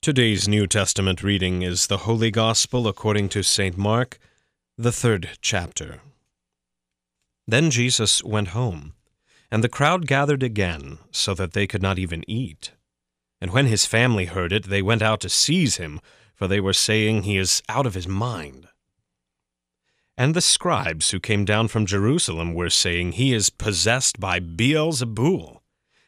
Today's New Testament reading is the Holy Gospel according to St. Mark, the third chapter. Then Jesus went home, and the crowd gathered again, so that they could not even eat. And when his family heard it, they went out to seize him, for they were saying, He is out of his mind. And the scribes who came down from Jerusalem were saying, He is possessed by Beelzebul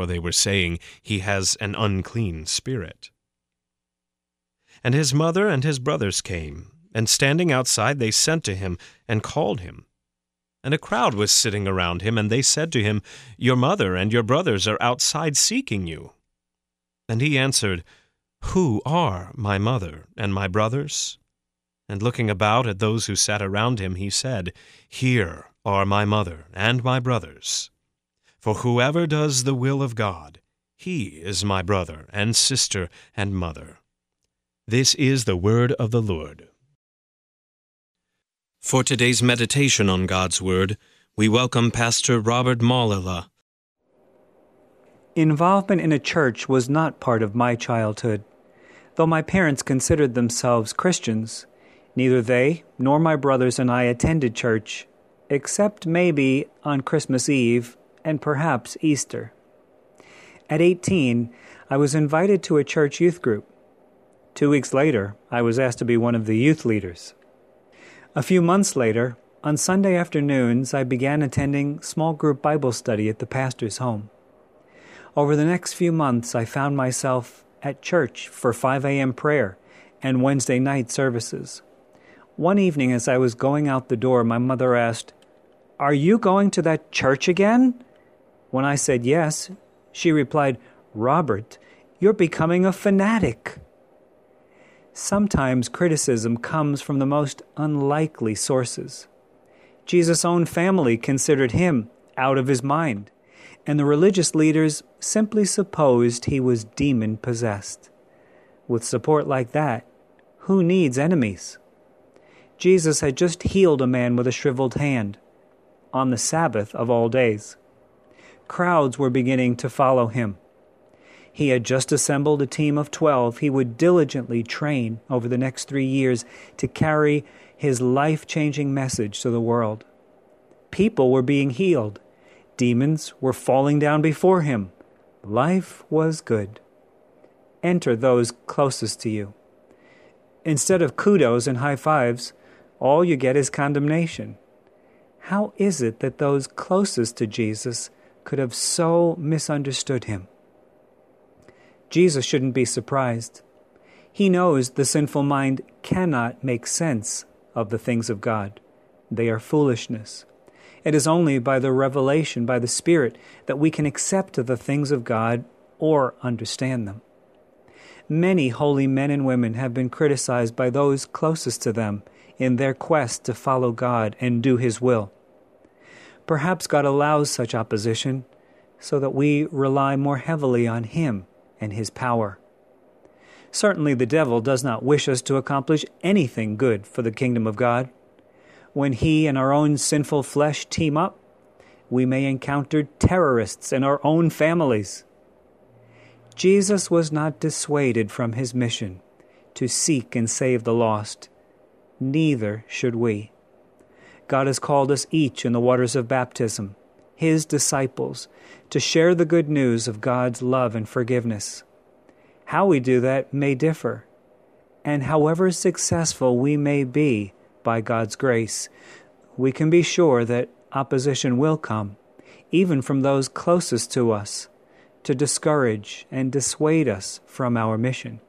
for they were saying, He has an unclean spirit. And his mother and his brothers came, and standing outside they sent to him and called him. And a crowd was sitting around him, and they said to him, Your mother and your brothers are outside seeking you. And he answered, Who are my mother and my brothers? And looking about at those who sat around him, he said, Here are my mother and my brothers. For whoever does the will of God, he is my brother and sister and mother. This is the word of the Lord. For today's meditation on God's Word, we welcome Pastor Robert Malala. Involvement in a church was not part of my childhood. Though my parents considered themselves Christians, neither they nor my brothers and I attended church, except maybe on Christmas Eve and perhaps Easter. At 18, I was invited to a church youth group. Two weeks later, I was asked to be one of the youth leaders. A few months later, on Sunday afternoons, I began attending small group Bible study at the pastor's home. Over the next few months, I found myself at church for 5 a.m. prayer and Wednesday night services. One evening, as I was going out the door, my mother asked, Are you going to that church again? When I said yes, she replied, Robert, you're becoming a fanatic. Sometimes criticism comes from the most unlikely sources. Jesus' own family considered him out of his mind, and the religious leaders simply supposed he was demon possessed. With support like that, who needs enemies? Jesus had just healed a man with a shriveled hand on the Sabbath of all days crowds were beginning to follow him. He had just assembled a team of 12 he would diligently train over the next three years to carry his life changing message to the world. People were being healed, demons were falling down before him. Life was good. Enter those closest to you. Instead of kudos and high fives, all you get is condemnation. How is it that those closest to Jesus could have so misunderstood him. Jesus shouldn't be surprised. He knows the sinful mind cannot make sense of the things of God. They are foolishness. It is only by the revelation, by the Spirit, that we can accept the things of God or understand them. Many holy men and women have been criticized by those closest to them in their quest to follow God and do His will. Perhaps God allows such opposition so that we rely more heavily on Him and His power. Certainly, the devil does not wish us to accomplish anything good for the kingdom of God. When he and our own sinful flesh team up, we may encounter terrorists in our own families. Jesus was not dissuaded from his mission to seek and save the lost. Neither should we. God has called us each in the waters of baptism, His disciples, to share the good news of God's love and forgiveness. How we do that may differ. And however successful we may be by God's grace, we can be sure that opposition will come, even from those closest to us, to discourage and dissuade us from our mission.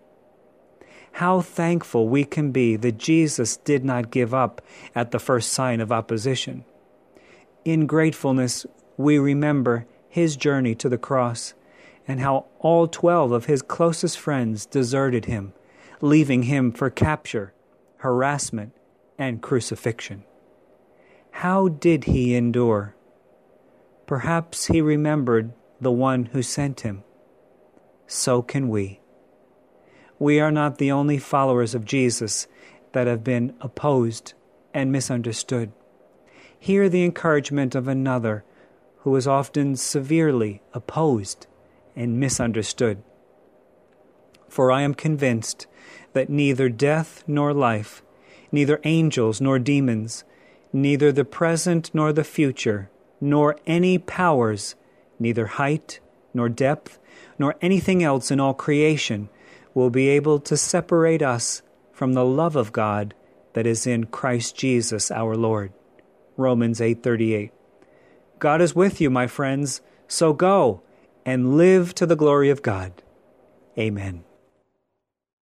How thankful we can be that Jesus did not give up at the first sign of opposition. In gratefulness, we remember his journey to the cross and how all twelve of his closest friends deserted him, leaving him for capture, harassment, and crucifixion. How did he endure? Perhaps he remembered the one who sent him. So can we. We are not the only followers of Jesus that have been opposed and misunderstood. Hear the encouragement of another who was often severely opposed and misunderstood. For I am convinced that neither death nor life, neither angels nor demons, neither the present nor the future, nor any powers, neither height nor depth, nor anything else in all creation will be able to separate us from the love of God that is in Christ Jesus our Lord. Romans 8:38. God is with you, my friends, so go and live to the glory of God. Amen.